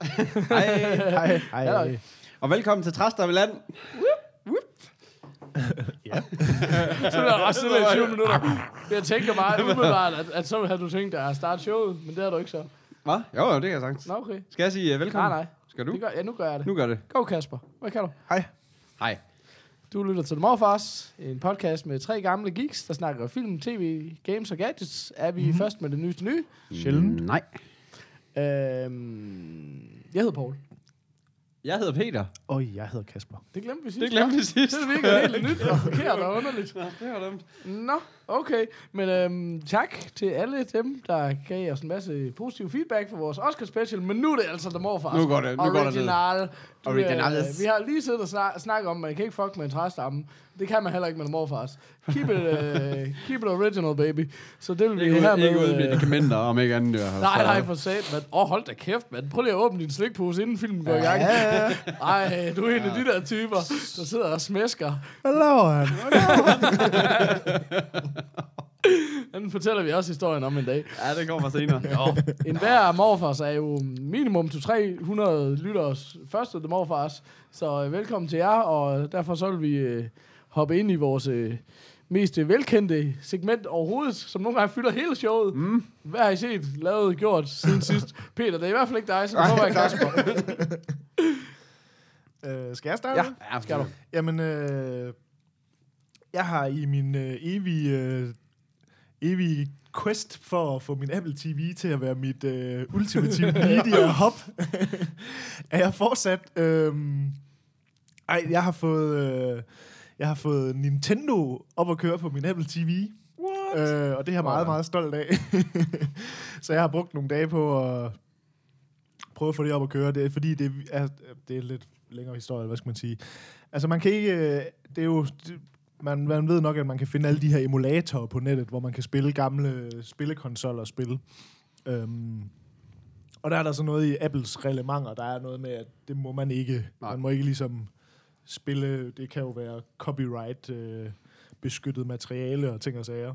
Hej. Hej, hej. Og velkommen til Træstammeland. Så er der sådan lidt 20 minutter. Jeg tænker meget umiddelbart, at, at så havde du tænkt dig at starte showet, men det har du ikke så. Hvad? Jo, jo, det kan jeg sagtens. Nå, okay. Skal jeg sige uh, velkommen? Nej, nej. Skal du? Det gør, ja, nu gør jeg det. Nu gør det. Go, Kasper. Hvad kan du? Hej. Hej. Du lytter til The Morfars, en podcast med tre gamle geeks, der snakker film, tv, games og gadgets. Er vi mm-hmm. først med det nyeste nye? Sjældent. Nej. Øhm, jeg hedder Paul. Jeg hedder Peter. Og jeg hedder Kasper. Det glemte vi sidst. Det glemte vi sidst. Det virker helt nyt og forkert og underligt. Ja, det var dumt. Nå, okay. Men øhm, tak til alle dem, der gav os en masse positiv feedback for vores Oscar special. Men nu er det altså The Morfars. Nu går det- nu går det. Original. Du. Øh, vi har lige siddet og snak, snakket om, man kan ikke fuck med en træstamme. Det kan man heller ikke med The Morfars. Keep it, uh, keep it original, baby. Så det vil vi Ikke, her ikke uden med... medikamenter, om ikke andet. Ja. Nej, nej, for sat, mand. Åh, oh, hold da kæft, mand. Prøv lige at åbne din slikpose, inden filmen går i gang. Ej, du er en af de der typer, der sidder og smæsker. Hvad laver han? Den fortæller vi også historien om en dag. Ja, det kommer senere. Jo. En hver morfars er jo minimum til 300 lytteres første The morfars. Så øh, velkommen til jer, og derfor så vil vi øh, hoppe ind i vores øh, mest velkendte segment overhovedet, som nogle gange fylder hele showet. Mm. Hvad har I set, lavet, gjort siden sidst? Peter, det er i hvert fald ikke dig, så det må være Kasper. Øh, skal jeg starte? Ja, Ja, skal du. Jamen, øh, jeg har i min øh, evige, øh, evige quest for at få min Apple TV til at være mit øh, ultimative media hop, er jeg fortsat... Øh, ej, jeg har fået... Øh, jeg har fået Nintendo op at køre på min Apple TV. What? Øh, og det er jeg meget, meget stolt af. så jeg har brugt nogle dage på at prøve at få det op at køre. Det er, fordi det er, det er lidt længere historie, hvad skal man sige. Altså man kan ikke... øh, Det er jo... Man, man ved nok, at man kan finde alle de her emulatorer på nettet, hvor man kan spille gamle spillekonsoller og spille. Øhm, og der er der så noget i Apples reglementer, der er noget med, at det må man ikke. Nej. Man må ikke ligesom spille, det kan jo være copyright øh, beskyttet materiale og ting og sager.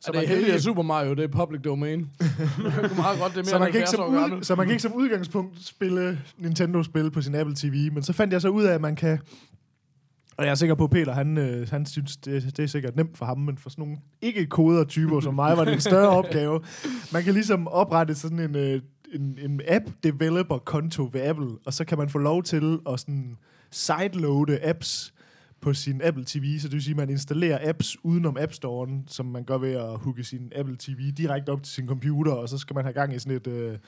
Så det er heldigt, at Super Mario det er public domain. det er meget godt, det er mere så man, kan ikke 70 som år ud, gammel. så man kan ikke som udgangspunkt spille Nintendo-spil på sin Apple TV, men så fandt jeg så ud af, at man kan... Og jeg er sikker på, at Peter, han, øh, han synes, det, det er sikkert nemt for ham, men for sådan nogle ikke-koder-typer som mig, var det en større opgave. Man kan ligesom oprette sådan en, øh, en, en app-developer-konto ved Apple, og så kan man få lov til at sådan sideloade apps på sin Apple TV, så det vil sige, at man installerer apps udenom App Store'en, som man gør ved at hooke sin Apple TV direkte op til sin computer, og så skal man have gang i sådan et øh,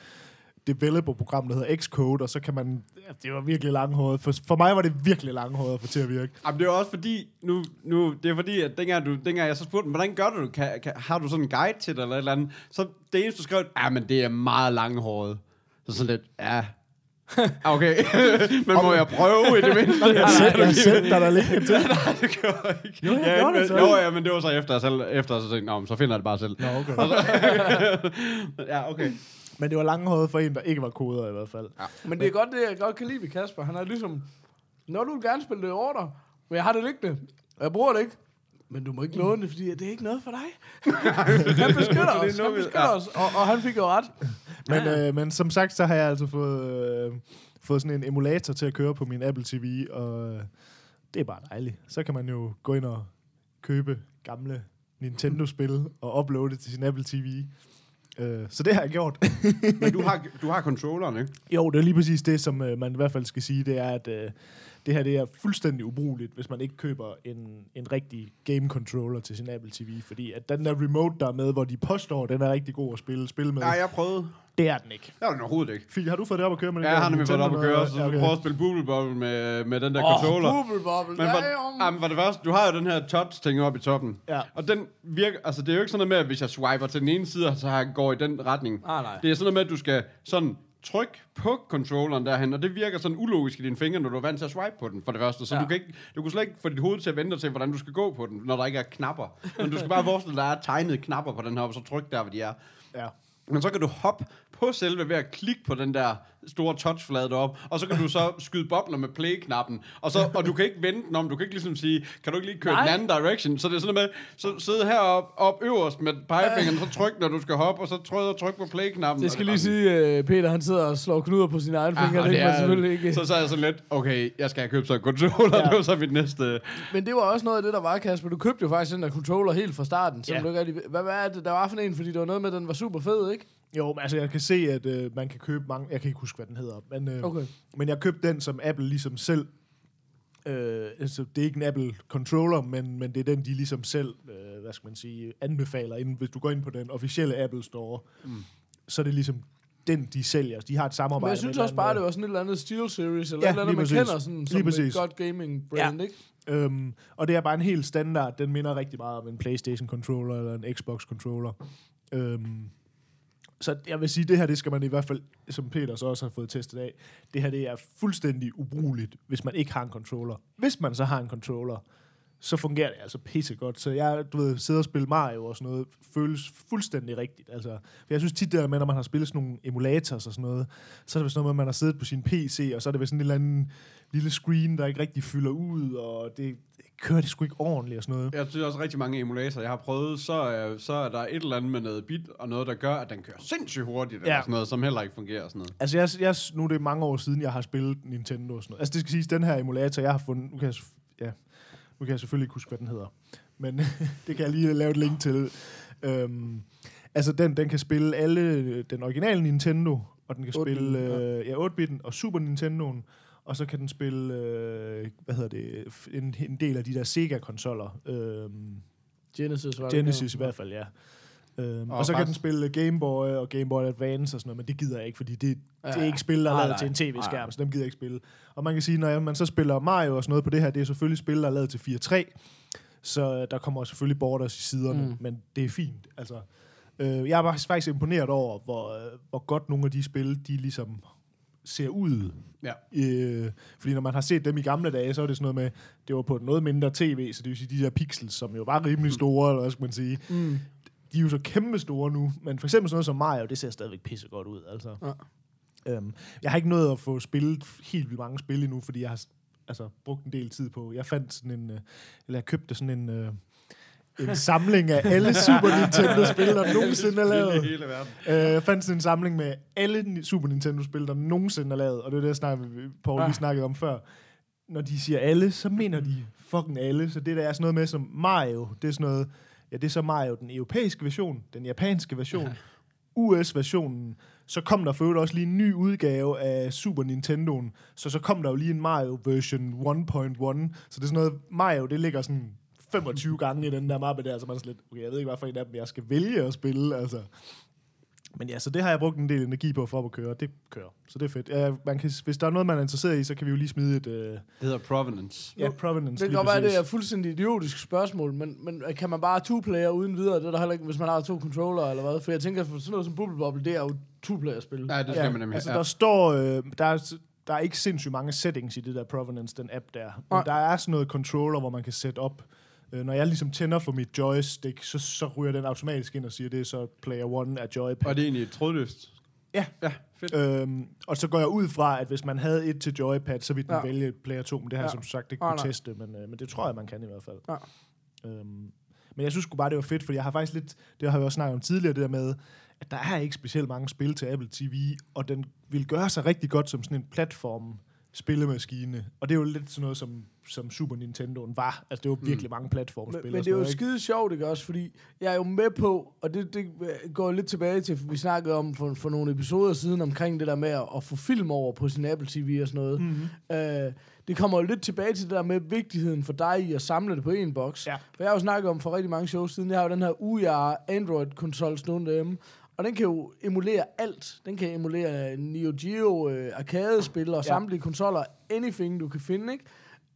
developer-program, der hedder Xcode, og så kan man... Det var virkelig langhåret. For, for mig var det virkelig langhåret at få til at virke. Jamen, det er også fordi, nu, nu, det er fordi, at dengang, du, dengang jeg så spurgte dem, hvordan gør du det? Kan, kan, har du sådan en guide til det, eller et eller andet? Så det eneste, du skrev, ja, men det er meget langhåret. Så sådan lidt, ja, okay. men må jeg prøve i det mindste? Jeg sendte, jeg sendte dig der lidt til. Nej, det gjorde jeg ikke. Jo, jeg ja, gjorde men, det så. Jo, ja, men det var så efter, jeg selv, efter så tænkte, Nå, så finder jeg det bare selv. Nå, okay. ja, okay. Men det var langhåret for en, der ikke var koder i hvert fald. Ja. Men det er godt, det jeg godt kan lide ved Kasper. Han er ligesom, når du vil gerne spille det order, men jeg har det liggende, og jeg bruger det ikke. Men du må ikke låne det, fordi det er ikke noget for dig. han beskytter os, han beskytter os, og, og han fik jo ret. Men, øh, men som sagt, så har jeg altså fået, øh, fået sådan en emulator til at køre på min Apple TV, og øh, det er bare dejligt. Så kan man jo gå ind og købe gamle Nintendo-spil og uploade det til sin Apple TV. Øh, så det har jeg gjort. Men du har, du har controlleren, ikke? jo, det er lige præcis det, som øh, man i hvert fald skal sige, det er, at øh, det her det er fuldstændig ubrugeligt, hvis man ikke køber en, en rigtig game controller til sin Apple TV, fordi at den der remote, der er med, hvor de påstår, den er rigtig god at spille, spille med, Ja, jeg prøvede. det er den ikke. Det var den overhovedet ikke. Fie, har du fået det op at køre med Ja, den jeg der har nemlig fået det op at køre, så Ja, okay. prøver at spille Bubble Bobble med, med den der Åh, controller. bubble bobble. Men Ja, for, ja, jamen, for det første, du har jo den her touch-ting oppe i toppen. Ja. Og den virker, altså det er jo ikke sådan noget med, at hvis jeg swiper til den ene side, så har jeg går i den retning. Ah, nej. Det er sådan noget med, at du skal sådan tryk på controlleren derhen, og det virker sådan ulogisk i dine fingre, når du er vant til at swipe på den, for det første. Så Ja. du, kan ikke, du kan slet ikke få dit hoved til at vente til, hvordan du skal gå på den, når der ikke er knapper. Men du skal bare forestille dig, at der er tegnet knapper på den her, og så tryk der, hvor de er. Ja. Men så kan du hoppe på selve ved at klikke på den der store touchflade deroppe, og så kan du så skyde bobler med play-knappen, og, så, og du kan ikke vente den om, du kan ikke ligesom sige, kan du ikke lige køre Nej. Den anden direction, så det er sådan med, så sidde heroppe op øverst med pegefingeren, så tryk, når du skal hoppe, og så tryk og tryk på play-knappen. Det skal er lige sige, uh, Peter han sidder og slår knuder på sine egne sådan- fingre. Ah, det man selvfølgelig ikke. Så, så er jeg sådan lidt, okay, jeg skal have købt så en controller, Ja. det var så mit næste... Men det var også noget af det, der var, Kasper. Du købte jo faktisk den der controller helt fra starten. Så Ja. du ikke rigtig... hvad, hvad er det, der var for en? Fordi det var noget med, at den var super fed, ikke? Jo, men altså jeg kan se, at øh, man kan købe mange... Jeg kan ikke huske, hvad den hedder. Men, øh, Okay. men jeg købte den, som Apple ligesom selv... Øh, altså, det er ikke en Apple controller, men, men det er den, de ligesom selv, øh, hvad skal man sige, anbefaler. Inden, hvis du går ind på den officielle Apple Store, mm. så er det ligesom den, de sælger. De har et samarbejde Men jeg synes også bare, det var sådan et eller andet Steel Series, eller Ja, et eller andet, man præcis. kender sådan, Lige som et præcis. godt gaming brand, Ja. ikke? Øhm, og det er bare en helt standard. Den minder rigtig meget om en PlayStation controller eller en Xbox controller. Øhm, så jeg vil sige, det her, det skal man i hvert fald, som Peter så også har fået testet af, det her, det er fuldstændig ubrugeligt, hvis man ikke har en controller. Hvis man så har en controller, så fungerer det altså pissegodt. Så jeg, du ved, sidder og spille Mario og sådan noget, føles fuldstændig rigtigt. Altså, for jeg synes tit, det der med, når man har spillet sådan nogle emulators og sådan noget, så er det vist noget med, at man har siddet på sin PC, og så er det sådan en eller anden lille screen, der ikke rigtig fylder ud, og det kører det sgu ikke ordentligt og sådan noget. Jeg synes også rigtig mange emulatorer, jeg har prøvet, så, så er der et eller andet med noget bit, og noget, der gør, at den kører sindssygt hurtigt, ja. Eller sådan noget, som heller ikke fungerer og sådan noget. Altså, jeg, jeg, nu er det mange år siden, jeg har spillet Nintendo og sådan noget. Altså, det skal siges, den her emulator, jeg har fundet... Nu kan jeg, ja, nu kan jeg selvfølgelig ikke huske, hvad den hedder. Men det kan jeg lige lave et link til. Øhm, altså, den, den kan spille alle... Den originale Nintendo, og den kan 8-bitten, spille... ja. Øh, ja, 8-bitten og Super Nintendoen. Og så kan den spille, øh, hvad hedder det, en, en del af de der Sega-konsoller. Øhm, Genesis var det. Genesis i hvert fald, ja. Øhm, og, Og så kan den spille Game Boy og Game Boy Advance og sådan noget, men det gider jeg ikke, fordi det, ja. det er ikke spil, der er lavet til en tv-skærm, så dem gider jeg ikke spille. Og man kan sige, når man så spiller Mario og sådan noget på det her, det er selvfølgelig spil, der er lavet til 4.3, så øh, der kommer selvfølgelig borders i siderne, Mm. mm. men det er fint. Altså, øh, jeg er faktisk- faktisk imponeret over, hvor, øh, hvor godt nogle af de spil, de ligesom ser ud. Ja. Øh, fordi når man har set dem i gamle dage, så er det sådan noget med, det var på et noget mindre tv, så det vil sige de der pixels, som jo var rimelig store, eller hvad skal man sige, Mm. De er jo så kæmpe store nu, men for eksempel sådan noget som Mario, det ser stadigvæk pisse godt ud, altså. Ja. Øhm, jeg har ikke nået at få spillet helt vildt mange spil endnu, fordi jeg har altså, brugt en del tid på. Jeg fandt sådan en, øh, eller jeg købte sådan en, øh, en samling af alle Super Nintendo-spil, der nogensinde er lavet. hele. Øh, jeg fandt sådan en samling med alle Super Nintendo-spil, der nogensinde er lavet, og det er det, jeg snakkede, Paul Ah. lige snakkede om før. Når de siger alle, så mener de fucking alle. Så det der er sådan noget med som Mario, det er sådan noget, ja, det er så Mario, den europæiske version, den japanske version, US-versionen, så kom der for øvrigt også lige en ny udgave af Super Nintendoen, så så kom der jo lige en Mario version 1.1, så det er sådan noget, Mario, det ligger sådan 25 gange i den der mappe der, så man er sådan lidt, okay, jeg ved ikke, hvad for en af dem jeg skal vælge at spille, altså. Men ja, så det har jeg brugt en del energi på for at køre, og det kører, så det er fedt. Ja, man kan, hvis der er noget, man er interesseret i, så kan vi jo lige smide et... Øh, Det hedder Provenance. ja, Provenance. Det kan godt være, det er fuldstændig idiotisk spørgsmål, men, men kan man bare two-player uden videre? Det er der heller ikke, hvis man har to controller eller hvad? For jeg tænker, for sådan noget som Bubble Bobble, det er jo two-player-spil. Ja, det skal man nemlig. Altså, ja. der står, øh, der, er, der er ikke sindssygt mange settings i det der Provenance, den app der. Men Nej. der er sådan noget controller, hvor man kan sætte op. Øh, når jeg ligesom tænder for mit joystick, så, så ryger den automatisk ind og siger, det er så player 1 af joypad. Og det er egentlig trådløst. Ja. Ja, fedt. Øhm, og så går jeg ud fra, at hvis man havde et til joypad, så ville den Ja. vælge player 2, men det har jeg Ja. som sagt ikke Ah, kunne nej. teste, men, øh, men det tror jeg, man kan i hvert fald. Ja. Øhm, men jeg synes sgu bare, det var fedt, for jeg har faktisk lidt, det har vi også snakket om tidligere, det der med, at der er ikke specielt mange spil til Apple TV, og den vil gøre sig rigtig godt som sådan en platform spillemaskine. Og det er jo lidt sådan noget, som, som Super Nintendoen var. Altså, det var virkelig mange platformspil. Men, men det er jo noget, skide sjovt, ikke også? Fordi jeg er jo med på, og det, det går lidt tilbage til, vi snakkede om for, for nogle episoder siden, omkring det der med at, at få film over på sin Apple TV og sådan noget. Mhm. Øh, det kommer jo lidt tilbage til det der med vigtigheden for dig i at samle det på en boks. Ja. For jeg har jo snakket om for rigtig mange shows siden, jeg har jo den her UR Android-konsol stående derhjemme, og den kan jo emulere alt. Den kan emulere Neo Geo øh, arcade-spil og Ja. samtlige konsoller, anything du kan finde, ikke?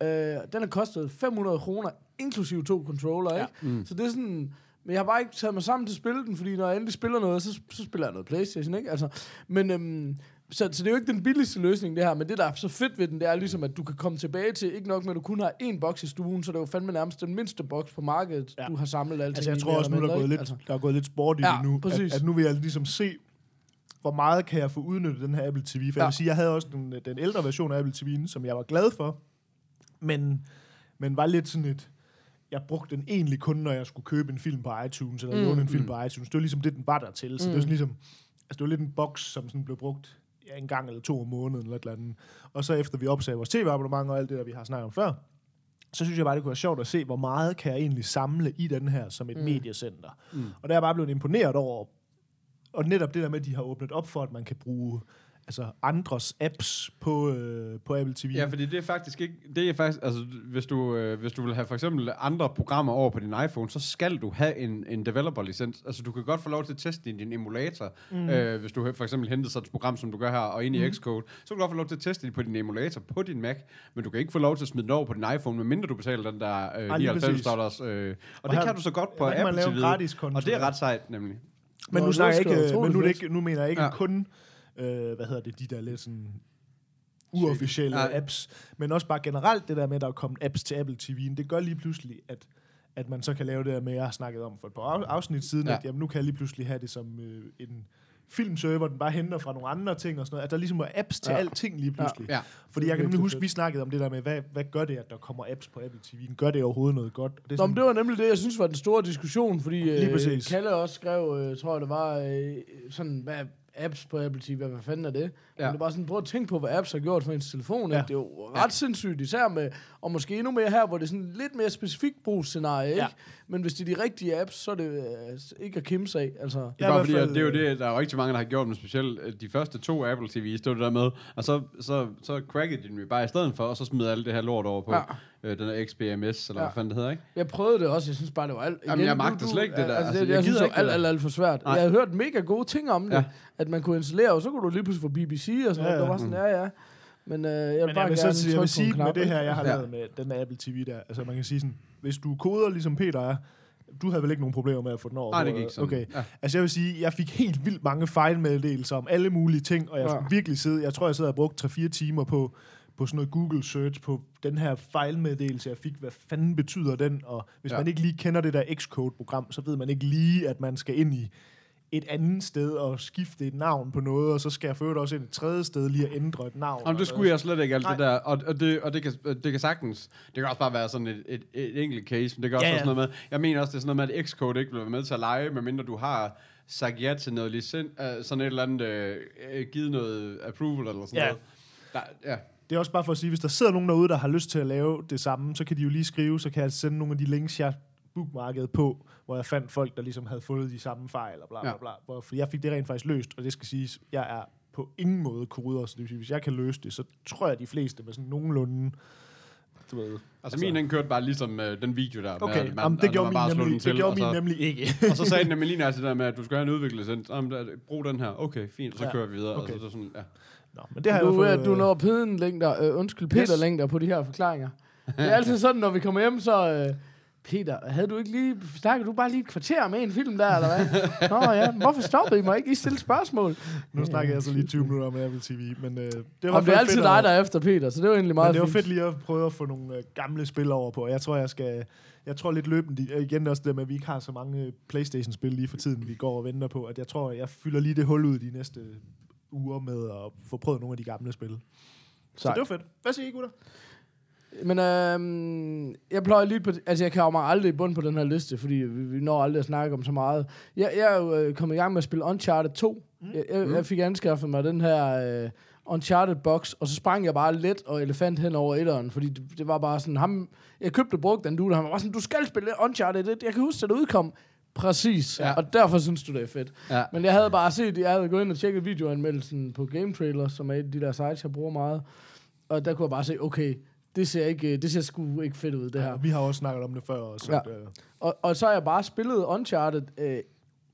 Øh, den har kostet 500 kroner, inklusive to controller, Ja. ikke? Mm. Så det er sådan... Men jeg har bare ikke taget mig sammen til at spille den, fordi når jeg endelig spiller noget, så, så spiller jeg noget Playstation, ikke? Altså, men øhm, så, så det er jo ikke den billigste løsning, det her, men det, der er så fedt ved den, det er ligesom, at du kan komme tilbage til, ikke nok med, at du kun har én boks i stuen, så det er jo fandme nærmest den mindste boks på markedet, ja. Du har samlet alt Altså, jeg tror også, nu der er gået lidt, Altså. der er gået lidt sport i Ja, det nu. præcis. At, at, nu vil jeg ligesom se, hvor meget kan jeg få udnyttet den her Apple TV. For ja. Jeg vil sige, jeg havde også den, den ældre version af Apple TV'en, som jeg var glad for. Men, men var lidt sådan et... Jeg brugte den egentlig kun, når jeg skulle købe en film på iTunes, eller Mm, mm, låne en film mm. på iTunes. Det var ligesom det, den var der til. Så Mm. det var sådan ligesom... Altså, det var lidt en boks, som sådan blev brugt ja, en gang eller to om måneden, eller et eller andet. Og så efter vi opsagde vores tv-abonnement og alt det, der vi har snakket om før, så synes jeg bare, det kunne være sjovt at se, hvor meget kan jeg egentlig samle i den her som et Mm. mediecenter. Mm. Og der er jeg bare blevet imponeret over, og netop det der med, at de har åbnet op for, at man kan bruge altså andres apps på, øh, på Apple TV. Ja, fordi det er faktisk ikke... Det er faktisk... Altså, hvis du, øh, hvis du vil have for eksempel andre programmer over på din iPhone, så skal du have en, en developer-licens. Altså, du kan godt få lov til at teste i din emulator. Mm. Øh, hvis du for eksempel henter sådan et program, som du gør her, og ind i Mm. Xcode, så kan du godt få lov til at teste det på din emulator på din Mac, men du kan ikke få lov til at smide den over på din iPhone, medmindre du betaler den der øh, Ej, lige 99 præcis. dollars. Øh, og, Og det her- kan du så godt på Apple TV. gratis konto. Og det er ret sejt, nemlig. Men nu, snakker jeg ikke, utroligt men nu, det ikke, nu mener jeg ikke ja. kun, øh, hvad hedder det, de der lidt sådan uofficielle Ja. apps, men også bare generelt det der med, at der er kommet apps til Apple TV'en. Det gør lige pludselig, at at man så kan lave det der med, jeg har snakket om for et par af- afsnit siden, Ja. ja. at jamen, nu kan jeg lige pludselig have det som øh, en filmserver, den bare henter fra nogle andre ting og sådan noget. At der ligesom er apps til Ja. ja. alting lige pludselig. Ja. Fordi jeg kan nemlig huske, vi snakkede om det der med, hvad, hvad gør det, at der kommer apps på Apple TV'en? Gør det overhovedet noget godt? Og Det er Nå, det var nemlig det, jeg synes var den store diskussion, fordi Lige øh. Kalle også skrev, øh, tror jeg det var, øh, sådan, hvad apps på Apple TV, hvad, fanden er det? Ja. Ja. Men det var sådan, prøv at tænke på, hvad apps har gjort for ens telefon. Ja. Ja. Det er jo ret sindssygt, især med, og måske endnu mere her, hvor det er sådan lidt mere specifikt brugsscenarie, ikke? Ja. Men hvis det er de rigtige apps, så er det øh, ikke at kimse af. Altså, Det Ja, er bare fordi, fald, det er jo øh, det, der er rigtig mange, der har gjort, men specielt øh, de første to Apple det var det der med, og så, så, så crackede de dem bare i stedet for, og så smed alle det her lort over på Ja. Øh, den her XBMS, eller Ja. hvad fanden det hedder, ikke? Jeg prøvede det også, jeg synes bare, det var alt. Jamen, jeg magter slet ikke det der. Altså, Altså, det, jeg jeg, synes, gider det var alt, der. alt, alt for svært. Nej. Jeg havde hørt mega gode ting om det, Ja. at man kunne installere, og så kunne du lige pludselig få BBC og sådan Ja, noget. ja. Der var sådan, ja, ja. Men øh, jeg vil Men bare jeg vil, gerne så, jeg vil sige med det her, jeg har Ja. lavet med den der Apple TV der, altså man kan sige sådan, hvis du koder ligesom Peter er, du havde vel ikke nogen problemer med at få den over? Nej, det gik sådan. Okay. Ja. Altså jeg vil sige, jeg fik helt vildt mange fejlmeddelelser om alle mulige ting, og jeg Ja. skulle virkelig sidde, jeg tror, jeg sad og brugt 3-4 timer på, på sådan noget Google search på den her fejlmeddelelse, jeg fik. Hvad fanden betyder den? Og hvis Ja. man ikke lige kender det der Xcode-program, så ved man ikke lige, at man skal ind i et andet sted og skifte et navn på noget, og så skal jeg for også ind et tredje sted lige at ændre et navn. Jamen, det skulle jeg slet ikke alt Nej. det der, og, og, det, og det, kan, det kan sagtens, det kan også bare være sådan et, et, et enkelt case, men det kan også Ja, være sådan noget med, jeg mener også, det er sådan noget med, at Xcode ikke bliver med til at lege, medmindre du har sagt ja til noget licens, uh, sådan et eller andet, uh, givet noget approval eller sådan Ja. noget. Der, ja. Det er også bare for at sige, hvis der sidder nogen derude, der har lyst til at lave det samme, så kan de jo lige skrive, så kan jeg sende nogle af de links, jeg bookmarkede på, hvor jeg fandt folk, der ligesom havde fået de samme fejl, og bla bla Ja. bla. Hvor, for jeg fik det rent faktisk løst, og det skal siges, jeg er på ingen måde koder, så det vil sige, hvis jeg kan løse det, så tror jeg, de fleste med sådan nogenlunde, du ved. Altså, min den kørte bare ligesom uh, den video der. Okay, med, jamen, det gjorde min nemlig, den det gjorde min så, nemlig ikke. og så sagde den nemlig lige det der med, at du skal have en udviklerlicens. Jamen, brug den her. Okay, fint. Og så Ja. kører vi videre. Okay. Og så, så sådan, ja. Nå, men det har jeg Du, i øh, fald, du øh, når peden-længder, øh, undskyld, Peter-længder på de her forklaringer. Det er altid sådan, når vi kommer hjem, så... Øh, Peter, havde du ikke lige... Snakkede du bare lige et kvarter med en film der, eller hvad? Nå ja, hvorfor stoppede I mig ikke lige stille spørgsmål? Nu snakker jeg så lige 20 minutter om Apple TV, men øh, det var i Og hvert det er altid dig, der er efter Peter, så det var egentlig meget Men det var fint. fedt lige at prøve at få nogle øh, gamle spil over på. Jeg tror, jeg skal... Jeg tror lidt løbende, de- igen også det med, at vi ikke har så mange øh, Playstation-spil lige for tiden, vi går og venter på, at jeg tror, jeg fylder lige det hul ud de næste uger med at få prøvet nogle af de gamle spil. Så Sejt. det var fedt. Hvad siger I, gutter? Men øhm, jeg pløjer lige på... Altså, jeg kommer aldrig i bund på den her liste, fordi vi, vi når aldrig at snakke om så meget. Jeg, jeg er jo øh, kommet i gang med at spille Uncharted 2. Mm. Jeg, jeg, jeg fik anskaffet mig den her øh, Uncharted box, og så sprang jeg bare let og elefant hen over etteren, fordi det, det var bare sådan... Ham, jeg købte og brugte den dude, han var sådan, du skal spille Uncharted. Det, jeg kan huske, at det udkom. Præcis, ja. Og derfor synes du, det er fedt. Ja. Men jeg havde bare set, jeg havde gået ind og tjekket videoanmeldelsen på Game Trailer, som er et af de der sites, jeg bruger meget. Og der kunne jeg bare se, okay, det ser, ikke, det ser sgu ikke fedt ud, det her. Ja, vi har også snakket om det før. Og så, Ja. ja. Og, og så har jeg bare spillet Uncharted øh,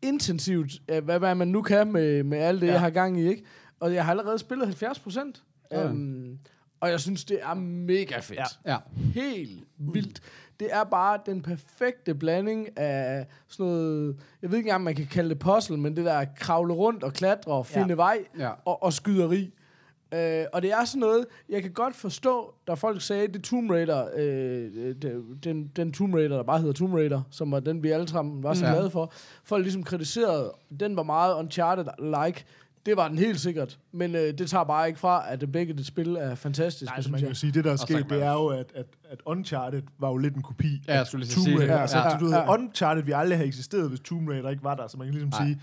intensivt, øh, hvad, hvad man nu kan med, med alt det, ja. Jeg har gang i, ikke? Og jeg har allerede spillet 70 procent. Ja. Øhm, Og jeg synes, det er mega fedt. Ja. Ja. Helt vildt. Det er bare den perfekte blanding af sådan noget, jeg ved ikke engang, man kan kalde det puzzle, men det der kravle rundt og klatre og finde Ja. vej Ja. og, og skyderi. Øh, og det er sådan noget, jeg kan godt forstå, da folk sagde, det Tomb Raider, øh, den, den Tomb Raider, der bare hedder Tomb Raider, som var den, vi alle sammen var så Ja. glade for, folk ligesom kritiserede, den var meget Uncharted-like. Det var den helt sikkert, men øh, det tager bare ikke fra, at begge det spil er fantastiske, Nej, altså man kan jo sige, det der er så sket, det er jo, at, at, at Uncharted var jo lidt en kopi Ja, jeg af Tomb. Raider. Ja, Altså, ja, du ved. Uncharted ville aldrig have eksisteret, hvis Tomb Raider ikke var der, så man kan ligesom Nej. sige,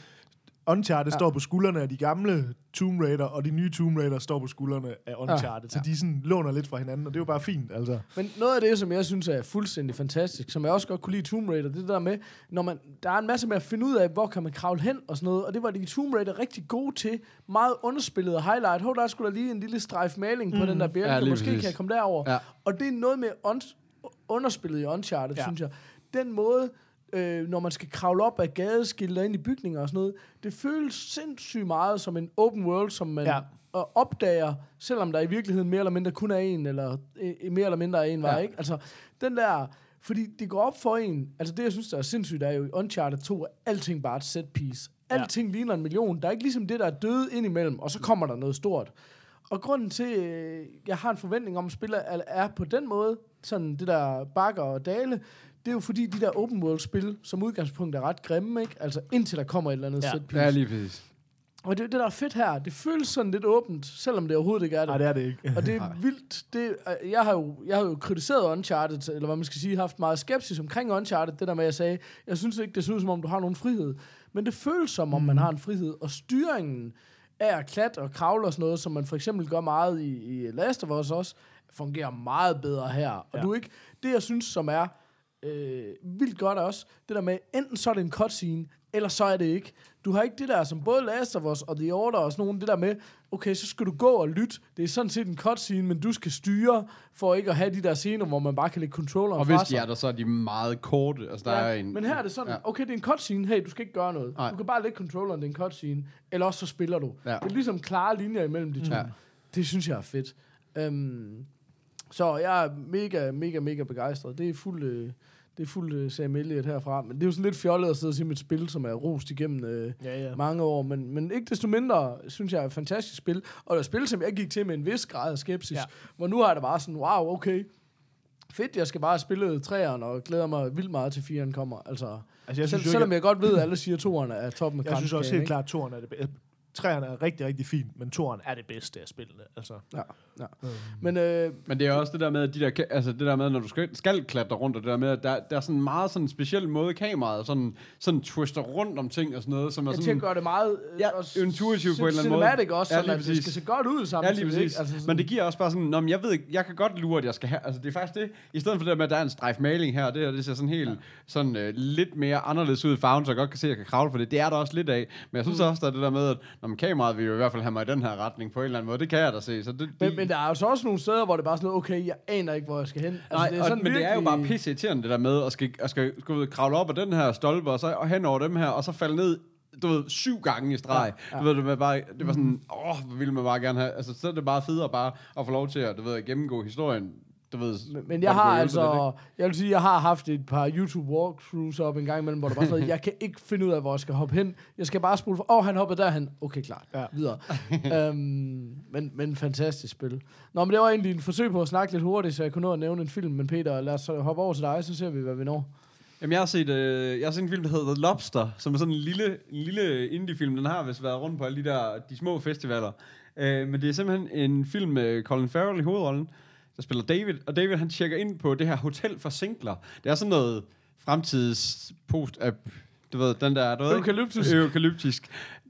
Uncharted Ja. står på skuldrene af de gamle Tomb Raider, og de nye Tomb Raider står på skuldrene af Uncharted. Så de sådan låner lidt fra hinanden, og det er jo bare fint, altså. Men noget af det, som jeg synes er fuldstændig fantastisk, som jeg også godt kunne lide Tomb Raider, det er der med, når man, der er en masse med at finde ud af, hvor kan man kravle hen og sådan noget, og det var de i Tomb Raider rigtig gode til. Meget underspillet og highlight. Hov, der skulle der lige en lille strejf maling på den der bjælke, Ja, ja, måske præcis. kan jeg komme derover. Ja. Og det er noget med un- underspillet i Uncharted, ja. Ja. synes jeg. Den måde, øh, når man skal kravle op ad gadeskilte ind i bygninger og sådan noget, det føles sindssygt meget som en open world, som man ja. Opdager, selvom der i virkeligheden mere eller mindre kun er en, eller øh, mere eller mindre er en vej, Ja. ikke? Altså, den der... Fordi det går op for en... Altså, det, jeg synes, der er sindssygt, er jo i Uncharted 2, er alting bare et set piece. Alting ja. ligner en million. Der er ikke ligesom det, der er døde indimellem, og så kommer der noget stort. Og grunden til, øh, jeg har en forventning om, at spiller er, er på den måde, sådan det der bakker og dale, det er jo fordi, de der open world spil, som udgangspunkt er ret grimme, ikke? Altså, indtil der kommer et eller andet ja. Set piece. Ja, lige præcis. Og det, det, der er fedt her, det føles sådan lidt åbent, selvom det overhovedet ikke er det. Nej, det er det ikke. Og det er vildt. Det, øh, jeg, har jo, jeg har jo kritiseret Uncharted, eller hvad man skal sige, haft meget skepsis omkring Uncharted. Det der med, at jeg sagde, jeg synes ikke, det ser ud som om, du har nogen frihed. Men det føles som om, man har en frihed. Og styringen af at klatre og kravle og sådan noget, som man for eksempel gør meget i, i Last of Us også, fungerer meget bedre her. Og ja. Du ikke, det jeg synes, som er øh, vildt godt også, det der med, enten så er det en cutscene, eller så er det ikke. Du har ikke det der, som både Last of Us og The Order og sådan nogle, det der med, okay, så skal du gå og lytte. Det er sådan set en cutscene, men du skal styre, for ikke at have de der scener, hvor man bare kan lægge controlleren Og fra hvis sig. de er der, så er de meget korte. Altså, der er Ja, en, men her er det sådan, ja. okay, det er en cutscene, hey, du skal ikke gøre noget. Nej. Du kan bare lægge controlleren, det er en cutscene, eller også så spiller du. Ja. Det er ligesom klare linjer imellem de to. Ja. Det synes jeg er fedt. Um, så jeg er mega, mega, mega begejstret. Det er fuld, øh, det er fuld øh, Sam Elliott herfra. Men det er jo sådan lidt fjollet at sidde og sige med et spil, som er rost igennem øh, Ja, ja. mange år. Men, men ikke desto mindre, synes jeg er et fantastisk spil. Og det er et spil, som jeg gik til med en vis grad af skepsis. Ja. Hvor nu har jeg det bare sådan, wow, okay. Fedt, jeg skal bare spille træerne, og glæder mig vildt meget til firen kommer. Altså, Altså, jeg selv, synes, selvom ikke, jeg godt ved, at alle siger, at toerne er toppen af jeg synes også helt klart, at toren er det bedste. Træerne er rigtig, rigtig fint, men toren er det bedste af spillene. Altså. Ja, ja. Men øh, Men det er også det der med, at de der, altså det der med, når du skal, skal klatre rundt, og det der med, at der, der er sådan en meget sådan speciel måde, kameraet sådan, sådan twister rundt om ting og sådan noget, som er jeg sådan... at gøre det meget øh, Ja, også intuitivt på en eller anden måde. cinematic også, Ja, sådan, at det skal se godt ud Ja, samtidig. lige præcis. Ikke? Altså, sådan, Men det giver også bare sådan, Nå, men jeg ved ikke, jeg kan godt lure, at jeg skal have, altså det er faktisk det, i stedet for det der med, at der er en strejf maling her, det her, det ser sådan helt, ja. sådan øh, lidt mere anderledes ud i farven, så jeg godt kan se, at jeg kan kravle på det. Det er der også lidt af, men jeg synes mm. også, der er det der med, at man kameraet vil jo i hvert fald have mig i den her retning på en eller anden måde, det kan jeg da se. Så det, men, men der er jo så også nogle steder, hvor det er bare sådan noget, okay, jeg aner ikke, hvor jeg skal hen. Altså, Nej, det er og, sådan men det er jo virkelig- bare pisse irriterende det der med at skal, at skal, skal ud, kravle op ad den her stolpe, og så og hen over dem her, og så falde ned du ved, syv gange i streg. Ja, ja. Du ved, det var, bare, det var sådan, åh, hvor ville man bare gerne have. Altså, så er det bare federe bare at få lov til at, du ved, at gennemgå historien. Du ved, Men, men jeg har altså, jeg vil sige, jeg har haft et par YouTube walkthroughs op en gang imellem, hvor der bare sådan jeg kan ikke finde ud af, hvor jeg skal hoppe hen. Jeg skal bare spole for, åh, oh, han hoppede derhen. Okay, klart. Ja. Videre. øhm, men, men fantastisk spil. Nå, men det var egentlig en forsøg på at snakke lidt hurtigt, så jeg kunne nå at nævne en film. Men Peter, lad os så hoppe over til dig, så ser vi, hvad vi når. Jamen, jeg har set, øh, jeg har set en film, der hedder The Lobster, som er sådan en lille, en lille indie-film. Den har vist været rundt på alle de der de små festivaler. Øh, men det er simpelthen en film med Colin Farrell i hovedrollen, der spiller David. Og David, han tjekker ind på det her hotel for singler. Det er sådan noget fremtids post du ved, den der, du ved ikke? Eukalyptus. Eukalyptisk.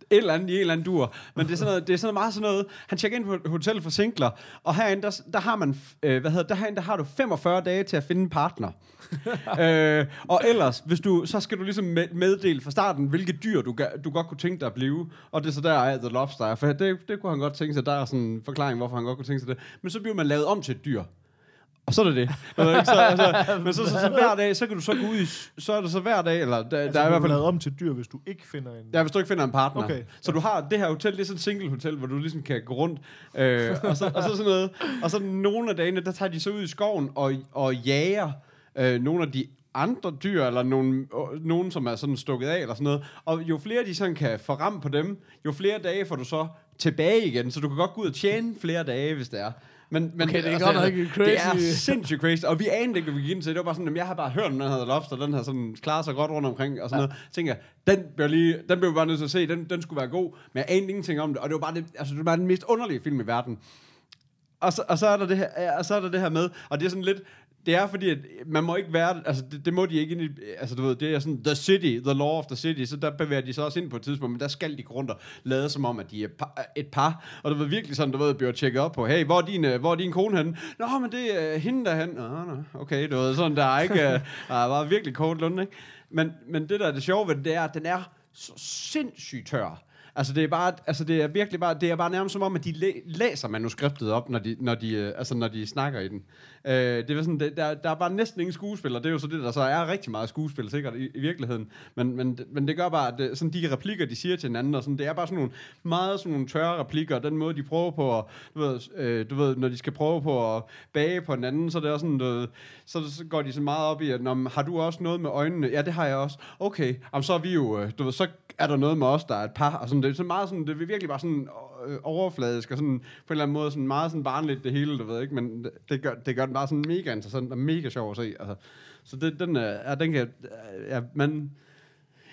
Et eller andet i en eller anden dur. Men det er sådan noget, det er sådan noget meget sådan noget, han tjekker ind på hotel for singler, og herinde, der, der har man, øh, hvad hedder det, herinde, der har du 45 dage til at finde en partner. øh, og ellers, hvis du, så skal du ligesom med- meddele fra starten, hvilke dyr du, du godt kunne tænke dig at blive. Og det er så der er The Lobster. er, For det, det kunne han godt tænke sig. Der er sådan en forklaring, hvorfor han godt kunne tænke sig det. Men så bliver man lavet om til et dyr. Og så er det det. Ikke, så, altså, men så, så, så, hver dag, så kan du så gå ud i, så er det så hver dag, eller der, Altså, der er i hvert fald lavet om til dyr, hvis du ikke finder en... Ja, hvis du ikke finder en partner. Okay. Så du har det her hotel, det er sådan et single hotel, hvor du ligesom kan gå rundt. Øh, og, så, og så sådan noget. Og så nogle af dagene, der tager de så ud i skoven og, og jager øh, nogle af de andre dyr, eller nogen, øh, nogen, som er sådan stukket af, eller sådan noget. Og jo flere de sådan kan få ram på dem, jo flere dage får du så tilbage igen. Så du kan godt gå ud og tjene flere dage, hvis det er. Men, men Okay, det er godt nok Det crazy. er sindssygt crazy. Og vi anede ikke, hvad vi gik ind til. Det var bare sådan, at jeg har bare hørt, at den hedder Lobster, den har sådan klaret sig godt rundt omkring, og sådan ja. noget. Så tænker jeg, den bliver, lige, den bliver vi bare nødt til at se, den, den skulle være god. Men jeg anede ingenting om det, og det var bare, det, altså, det var bare den mest underlige film i verden. Og så, og så, er der det her, og så er der det her med, og det er sådan lidt, det er fordi, at man må ikke være, altså det, det må de ikke ind i, altså du ved, det er sådan, the city, the law of the city, så der bevæger de så også ind på et tidspunkt, men der skal de gå rundt og lade som om, at de er par, et par, og du ved virkelig sådan, du ved, bliver tjekket op på, hey, hvor er din, øh, hvor er din kone henne? Nå, men det er hende derhen. Nå, nå, okay, du ved, sådan der er ikke, øh, der er bare virkelig kort lunde, ikke? Men, men det der er det sjove ved det, det er, at den er så sindssygt tør. Altså det er bare, altså det er virkelig bare, det er bare nærmest som om, at de læ- læser manuskriptet op, når de, når de, øh, altså når de snakker i den. Øh, det er sådan, det, der, der er bare næsten ingen skuespiller. Det er jo så det, der så er rigtig meget skuespil, sikkert i, i virkeligheden. Men, men, men det gør bare, at det, sådan de replikker, de siger til hinanden, og sådan, det er bare sådan nogle meget sådan nogle tørre replikker, og den måde, de prøver på, at, du ved, øh, du ved, når de skal prøve på at bage på hinanden, så det er sådan, du, så, så går de så meget op i, at har du også noget med øjnene? Ja, det har jeg også. Okay, jamen, så er vi jo, øh, du ved, så er der noget med os, der er et par, og sådan, det er så meget sådan, det er virkelig bare sådan øh, overfladisk, og sådan, på en eller anden måde, sådan meget sådan barnligt det hele, du ved ikke, men det, gør, det gør den bare sådan mega interessant, og mega sjov at se, altså. Så det, den, er, ja, den kan, øh, ja, men,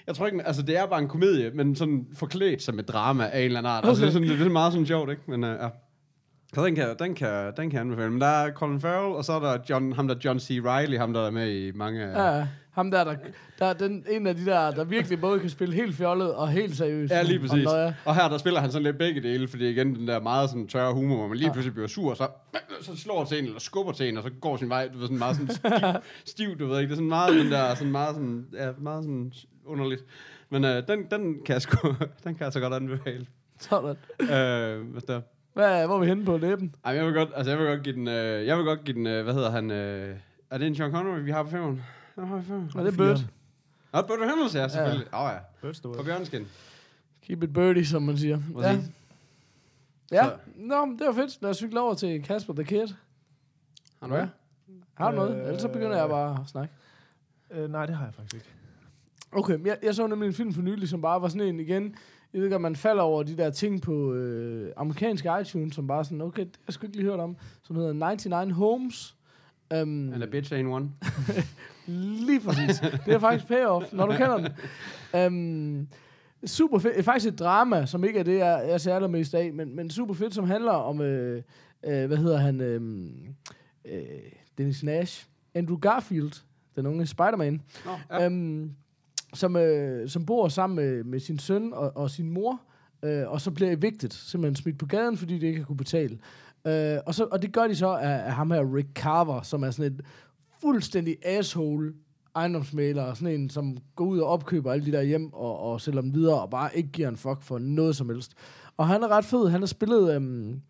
jeg tror ikke, altså det er bare en komedie, men sådan forklædt som et drama af en eller anden art. Okay. Altså, det, er sådan, det er meget sådan sjovt, ikke? Men uh, ja. Så den kan, den, kan, den kan jeg anbefale. Men der er Colin Farrell, og så er der John, ham der John C. Reilly, ham der er med i mange... af- Ja, ham der, der, der er den, en af de der, der virkelig både kan spille helt fjollet og helt seriøst. Ja, lige Og præcis. jeg- Og her der spiller han sådan lidt begge dele, fordi igen den der meget sådan tørre humor, hvor man lige pludselig bliver sur, så, så slår til en, eller skubber til en, og så går sin vej, du ved, sådan meget sådan stiv, stiv du ved ikke, det er sådan meget den der, sådan meget sådan, ja, meget sådan underligt. Men øh, den, den kan jeg sgu, den kan jeg så godt anbefale. Sådan. Øh, hvis der, Hvad, hvor er vi henne på læben? ej, jeg vil godt, altså jeg vil godt give den, øh, jeg vil godt give den, øh, hvad hedder han, øh, er det en Sean Connery, vi har på femmeren? Ja, vi femmeren? Er det Bird? Nå, Burt Reynolds, ja, selvfølgelig. Åh ja, Birds the på Word. bjørneskin. Keep it birdie, som man siger. Ja. Ja. Så- Nå, men det var fedt. Lad os cykle over til Kasper the Kid. Har du hvad? Har du noget? Øh, Ellers så begynder jeg bare at snakke. Øh, nej, det har jeg faktisk ikke. Okay, jeg, jeg så nemlig en film for nylig, som bare var sådan en igen. Jeg ved ikke, om man falder over de der ting på øh, amerikanske iTunes, som bare sådan, okay, det har jeg sgu ikke lige hørt om, som hedder 99 Homes. Um, Eller Bitch Ain't One. Lige præcis. Det er faktisk payoff, når du kender den. Um, super fedt. Det er faktisk et drama, som ikke er det, jeg, jeg ser allermest af, men, men super fedt, som handler om, øh, øh, hvad hedder han, øh, øh, Dennis Nash, Andrew Garfield, den unge Spider-Man, Nå, ja. ja. øhm, som, øh, som bor sammen med, med sin søn og, og sin mor, øh, og så bliver evicted, simpelthen smidt på gaden, fordi de ikke har kunne betale. Øh, og, så, og det gør de så af, af ham her, Rick Carver, som er sådan et fuldstændig asshole ejendomsmaler, og sådan en, som går ud og opkøber alle de der hjem og, og sælger dem videre, og bare ikke giver en fuck for noget som helst. Og han er ret fed. Han har spillet øhm,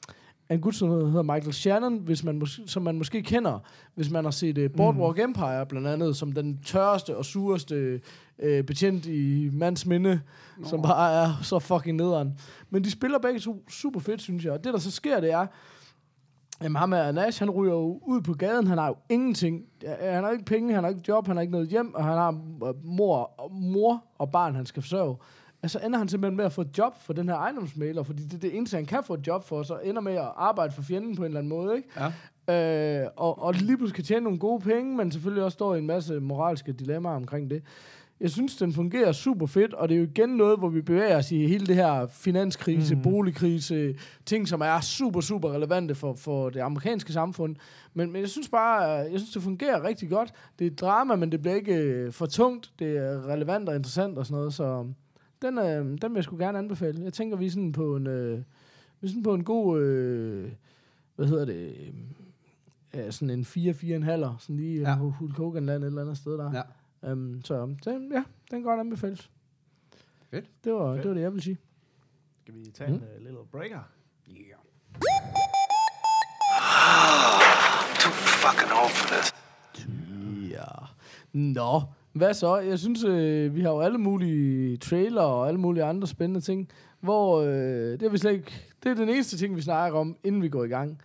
en gut, som hedder Michael Shannon, hvis man mås- som man måske kender, hvis man har set uh, Boardwalk mm. Empire, blandt andet, som den tørreste og sureste uh, betjent i mands minde, Nå. som bare er så fucking nederen. Men de spiller begge to super fedt, synes jeg. Og det, der så sker, det er, Jamen ham er Nash, han ryger jo ud på gaden, han har jo ingenting. Han har ikke penge, han har ikke job, han har ikke noget hjem, og han har øh, mor, mor og barn, han skal forsørge. Altså ender han simpelthen med at få et job for den her ejendomsmaler, fordi det er det eneste, han kan få et job for, så ender med at arbejde for fjenden på en eller anden måde, ikke? Ja. Øh, og, og lige pludselig kan tjene nogle gode penge, men selvfølgelig også står i en masse moralske dilemmaer omkring det. Jeg synes, den fungerer super fedt, og det er jo igen noget, hvor vi bevæger os i hele det her finanskrise, mm. boligkrise, ting, som er super, super relevante for, for det amerikanske samfund. Men, men jeg synes bare, jeg synes, det fungerer rigtig godt. Det er drama, men det bliver ikke øh, for tungt. Det er relevant og interessant og sådan noget, så den, øh, den vil jeg sgu gerne anbefale. Jeg tænker, vi er sådan på en, øh, vi er sådan på en god, øh, hvad hedder det, øh, sådan en 4-4,5, sådan lige Ja. ja. Hulk Hogan-land et eller andet sted der. Ja. Um, så den, ja, den kan godt anbefales. Fedt. Det var, Fedt. det var det, jeg vil sige. Skal vi tage mm. en uh, little breaker? Yeah. Too fucking this. Ja. Nå, hvad så? Jeg synes, øh, vi har jo alle mulige trailer og alle mulige andre spændende ting, hvor øh, det er vi slet ikke... Det er den eneste ting, vi snakker om, inden vi går i gang.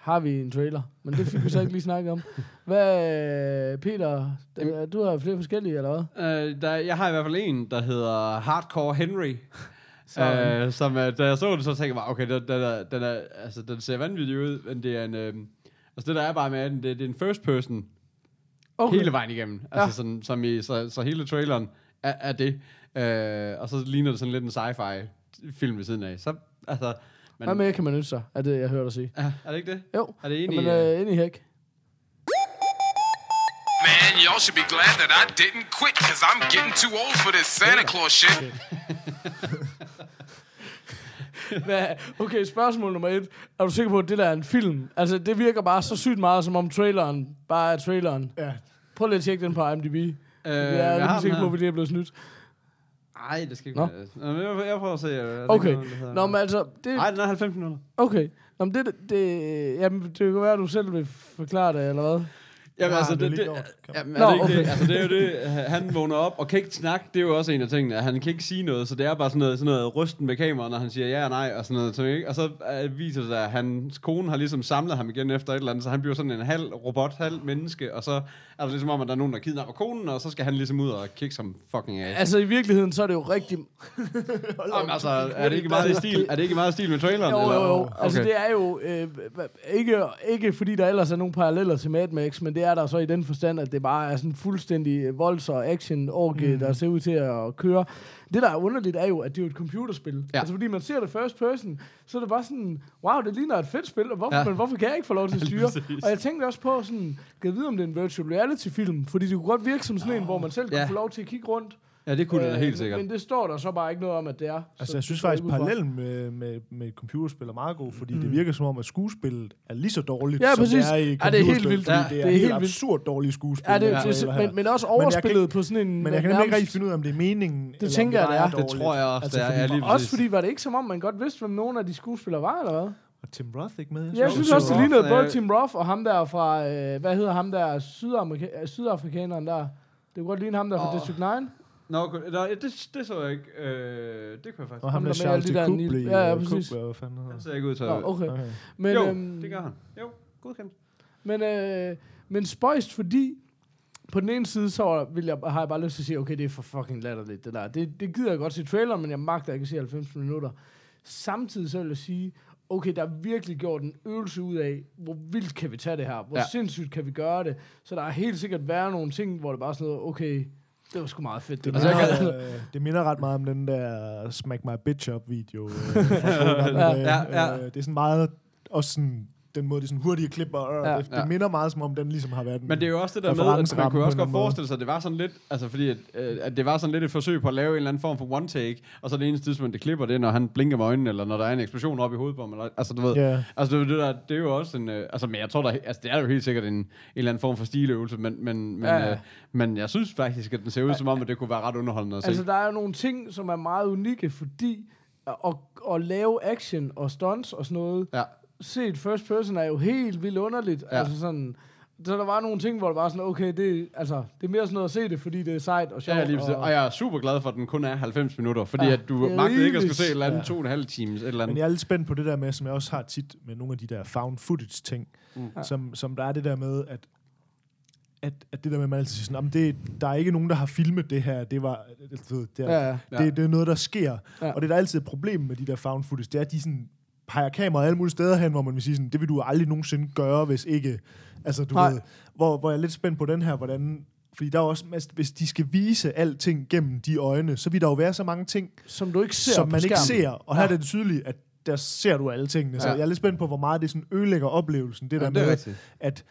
Har vi en trailer? Men det fik vi så ikke lige snakket om. Hvad, Peter, d- du har flere forskellige, eller hvad? Øh, der, jeg har i hvert fald en, der hedder Hardcore Henry. Sådan. Øh, som, da jeg så det, så tænkte jeg bare, okay, den, den, er, den, er, altså, den ser vanvittig ud, men det er en... Øh, altså det der er bare med den, det, det er en first person okay. hele vejen igennem. Altså Ja. sådan, som i, så, så hele traileren er, er det. Øh, og så ligner det sådan lidt en sci-fi film ved siden af. Så, altså, men, Hvad mere kan man ønske sig, er det, jeg hørte dig sige? er, er det ikke det? Jo. Er det enig? Jamen, øh, øh, ind i hæk. Man, y'all should be glad that I didn't quit, cause I'm getting too old for this Santa Claus shit. Hvad, okay, spørgsmål nummer et. Er du sikker på, at det der er en film? Altså, det virker bare så sygt meget, som om traileren bare er traileren. Ja. Prøv lige at tjekke den på IMDb. Øh, jeg er den sikker på, at vi lige er blevet snydt. Ej, det skal ikke Nå. være. Jeg, jeg prøver at se. øh, det Okay. noget, hedder- Nå, men altså, det, Ej, den er 90 minutter. okay. Nå, men det, det, jamen, det kan være, at du selv vil forklare det, eller hvad? Jamen, altså, det, det, jamen, Nå, er det, ikke okay. det? Altså, det er jo det, han vågner op og kan ikke snakke, det er jo også en af tingene, at han kan ikke sige noget, så det er bare sådan noget, sådan noget rysten med kameraet, når han siger ja og nej, og sådan noget, så, ikke? og så øh, viser det sig, at hans kone har ligesom samlet ham igen efter et eller andet, så han bliver sådan en halv robot, halv menneske, og så er det ligesom om, at der er nogen, der kidnapper konen, og så skal han ligesom ud og kigge som fucking af. Altså, i virkeligheden, så er det jo rigtig... Jamen, altså, er det ikke meget i stil, er det ikke meget i stil med traileren? Jo, eller? jo, jo. Okay. Altså, det er jo øh, ikke, ikke fordi der ellers er nogle paralleller til Mad Max, men det er der så i den forstand, at det bare er sådan fuldstændig volds- og action-orgie, mm. der ser ud til at køre. Det, der er underligt, er jo, at det er jo et computerspil. Ja. Altså, fordi man ser det first person, så er det bare sådan, wow, det ligner et fedt spil, og hvorfor, Ja. men hvorfor kan jeg ikke få lov til at styre? og jeg tænkte også på sådan, kan jeg vide, om det er en virtual reality-film? Fordi det kunne godt virke som sådan en, hvor man selv kunne Ja. få lov til at kigge rundt. Ja, det kunne det da Øh, helt sikkert. Men det står der så bare ikke noget om, at det er. Altså, Så jeg synes det faktisk, parallellen med, med, med computerspil er meget god, fordi mm. det virker som om, at skuespillet er lige så dårligt, Ja, som præcis. det er i Ja, det er helt computerspil, vildt. Ja, det er, det er helt helt absurd dårlige skuespil. Ja, det, der det, spiller men, men også Men jeg kan overspillet på sådan en... Men jeg kan nærmest- nemlig ikke rigtig finde ud af, om det er meningen. eller om tænker jeg, det er. er Det dårligt. tror jeg også, det er. fordi- Også fordi, var det ikke som om, man godt vidste, hvem nogen af de skuespillere var, eller hvad? Og Tim Roth ikke med? Jeg så- synes så- også, det lignede både øh, Tim Roth og ham der fra... Øh, hvad hedder ham der? Sydamerika- Sydafrikaneren der. Det kunne godt ligne ham der fra. District 9. Nå, okay. Nå, ja, det, det så jeg ikke. Øh, det kunne jeg faktisk. Og ham der der med alle Charles de Couplet. Ja, ja, præcis. Hvad fanden hedder Det ser ikke ud til Nå, at... okay. Okay. Men, Jo, øhm, det gør han. Jo, godkendt. Men, øh, men spøjst, fordi på den ene side, så vil jeg, har jeg bare lyst til at sige, okay, det er for fucking latterligt, det der. Det, det gider jeg godt se trailer, men jeg magter ikke at se 90 minutter. Samtidig så vil jeg sige, okay, der er virkelig gjort en øvelse ud af, hvor vildt kan vi tage det her? Hvor Ja. sindssygt kan vi gøre det? Så der er helt sikkert været nogle ting, hvor det bare er sådan noget, okay, det var sgu meget fedt. Det, Altså, der. jeg kan, øh, det minder ret meget om den der Smack My Bitch Up video. Øh, to gange, Ja, ja. øh, det er sådan meget, også sådan, den måde, de sådan hurtige klipper, øh, Ja. det, det Ja. minder meget som om, den ligesom har været en Men det er jo også det der med, at man kunne også godt forestille sig, at det var sådan lidt, altså fordi, at, øh, at det var sådan lidt et forsøg på at lave en eller anden form for one take, og så det eneste tidspunkt, det klipper, det er, når han blinker med øjnene, eller når der er en eksplosion op i hovedet på ham, eller, altså du ved, Ja. altså det, det, der, det er jo også en, øh, altså men jeg tror, der, altså det er jo helt sikkert en, en eller anden form for stiløvelse, men, men, men, Ja. Øh, men jeg synes faktisk, at den ser ud som om, at det kunne være ret underholdende at se. Altså, der er jo nogle ting, som er meget unikke, fordi at, at, at lave action og stunts og sådan noget, ja. Set first person er jo helt vildt underligt. Ja. Altså sådan, så der var nogle ting, hvor det var sådan, okay, det, altså, det er mere sådan noget at se det, fordi det er sejt og sjovt. Ja, lige og, og jeg er super glad for, at den kun er 90 minutter, fordi Ja, at du det er magtede ikke at skulle se et eller andet Ja. to og en halv times, et eller andet. Men jeg er lidt spændt på det der med, som jeg også har tit med nogle af de der found footage ting, Mm. som, som der er det der med, at at, at det der med, at man altid siger sådan, "Jamen, det, der er ikke nogen, der har filmet det her, det var, ved, det, er, Ja, ja. det, det er noget, der sker. Ja. Og det er der altid et problem med de der found footage, det er, at de sådan peger kameraet alle mulige steder hen, hvor man vil sige sådan, det vil du aldrig nogensinde gøre, hvis ikke, altså du Nej. ved, hvor, hvor jeg er lidt spændt på den her, hvordan, fordi der er også, altså, hvis de skal vise alting gennem de øjne, så vil der jo være så mange ting, som du ikke ser som man ikke ser. Og her Ja. er det tydeligt, at der ser du alle tingene. Så Ja. jeg er lidt spændt på, hvor meget det sådan ødelægger oplevelsen. Det Ja, der det med, at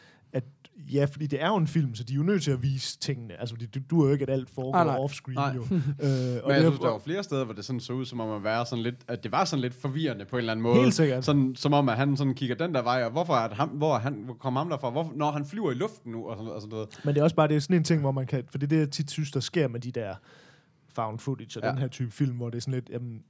ja, fordi det er jo en film, så de er jo nødt til at vise tingene. Altså, det du, du er jo ikke, at alt foregår Ah, off-screen, jo. øh, og Men det jeg er- synes, der var flere steder, hvor det sådan så ud, som om at være sådan lidt, at det var sådan lidt forvirrende på en eller anden måde. Helt sikkert. Sådan, som om, at han sådan kigger den der vej, og hvorfor er det ham, hvor, er han, hvor kommer ham derfra? Hvorfor, når han flyver i luften nu, og sådan, og sådan noget. Men det er også bare det er sådan en ting, hvor man kan... For det er det, jeg tit synes, der sker med de der found footage og Ja. den her type film, hvor det er sådan lidt... Jamen,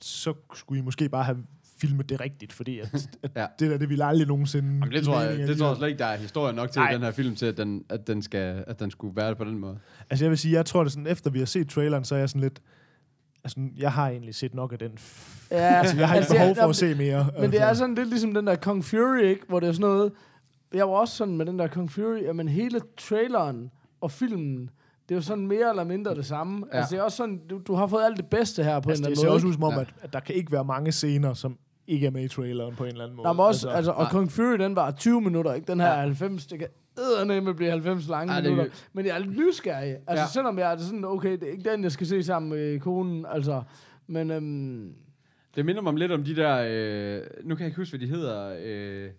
så skulle I måske bare have filmet det rigtigt, fordi at, at Ja. det der, det ville aldrig nogensinde... Jamen, det, tror jeg, det tror jeg slet ikke, der er historie nok til Nej. i den her film, til at den, at den, skal, at den skulle være det på den måde. Altså jeg vil sige, jeg tror det sådan, efter vi har set traileren, så er jeg sådan lidt... Altså, jeg har egentlig set nok af den. Ja, Altså, jeg har ikke det er- behov for at se mere. Men det er altså. sådan lidt ligesom den der Kong Fury, ikke? Hvor det er sådan noget... Jeg var også sådan med den der Kong Fury, at men hele traileren og filmen, det er jo sådan mere eller mindre det samme. Ja. Altså det er også sådan, du, du har fået alt det bedste her på Altså, en det eller ser anden også måde. ud som om, Ja. at, at der kan ikke være mange scener, som ikke er med i traileren på en eller anden måde. Der var også, altså, og nej. Kong Fury, den var 20 minutter, ikke? Den her Ja. ja. 90, det kan eddernemme blive 90 lange Ja, det er minutter. Men jeg er lidt nysgerrig. Altså, Ja. selvom jeg er sådan, okay, det er ikke den, jeg skal se sammen med konen, altså. Men øhm, Det minder mig om lidt om de der, øh, nu kan jeg ikke huske, hvad de hedder, øh,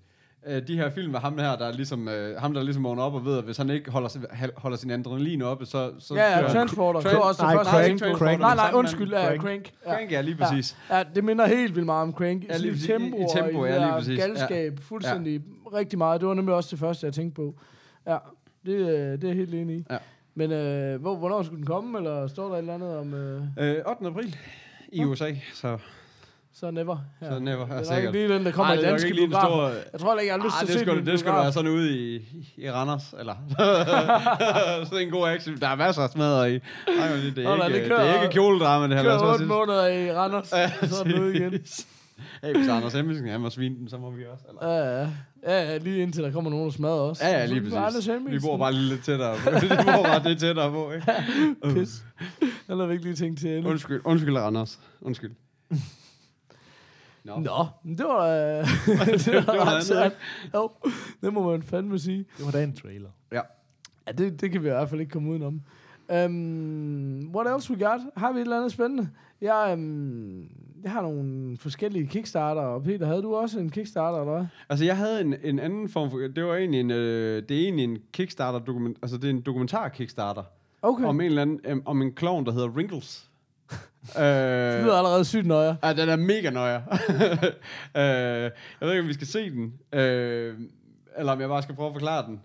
øh, de her film med ham her, der er ligesom, øh, ham der ligesom vågner op og ved, at hvis han ikke holder, sin- hal- holder sin adrenalin oppe, så... så ja, ja. Transporter. Tran- det var også det Nej, første, Crank, på. Crank. Nej, nej, undskyld. Ja, Crank. Crank. Ja. Crank, ja, lige præcis. Ja, ja, det minder helt vildt meget om Crank. Ja, Ja, lige præcis. tempo, I- i tempo, og i ja, det lige præcis. galskab, fuldstændig rigtig meget. Det var nemlig også det første, jeg tænkte på. Ja, det, øh, det er jeg helt enig i. Ja. Men øh, hvor, hvornår skulle den komme, eller står der et eller andet om... Øh, Øh, 8. april i USA, så, så never. Ja. så never, det er nok sikkert. ikke lige den, der kommer Ej, i det er danske ikke lige en biografer. stor... Jeg tror heller ikke, jeg har lyst Ah, til det at se den det skulle være sådan ude i, i Randers, eller sådan en god action. Der er masser af smadre i. Ej, men det, er ikke, det det, kører- er ikke kjoledrama, det her. Kører bare 8 sige. måneder i Randers, og så er den ude igen. Hey, hvis Anders Hemmingsen han må svine den, så må vi også. Eller? Ja, ja. Ja, ja, lige indtil der kommer nogen, der smadrer os. Ja, ja, Så lige det Anders præcis. Vi bor bare lige lidt tættere. vi bor bare lidt tættere på, ikke? Pis. Den har vi ikke lige tænkt til endnu. Undskyld, undskyld, Anders. Undskyld. Nå. Nå, men det var... Øh, det det var var ret sejt. Jo, det må man fandme sige. Det var da en trailer. Ja. Ja, det, det kan vi i hvert fald ikke komme udenom. Um, what else we got? Har vi et eller andet spændende? Jeg, um, jeg har nogle forskellige Kickstarter, og Peter, havde du også en Kickstarter, eller hvad? Altså, jeg havde en, en anden form for... Det var egentlig en, øh, det er egentlig en Kickstarter dokument, altså det er en dokumentar Kickstarter Okay. om en eller anden um, om en clown der hedder Wrinkles. Øh, det lyder allerede sygt nøje. Ja, den er mega nøje. øh, jeg ved ikke, om vi skal se den. Øh, eller om jeg bare skal prøve at forklare den.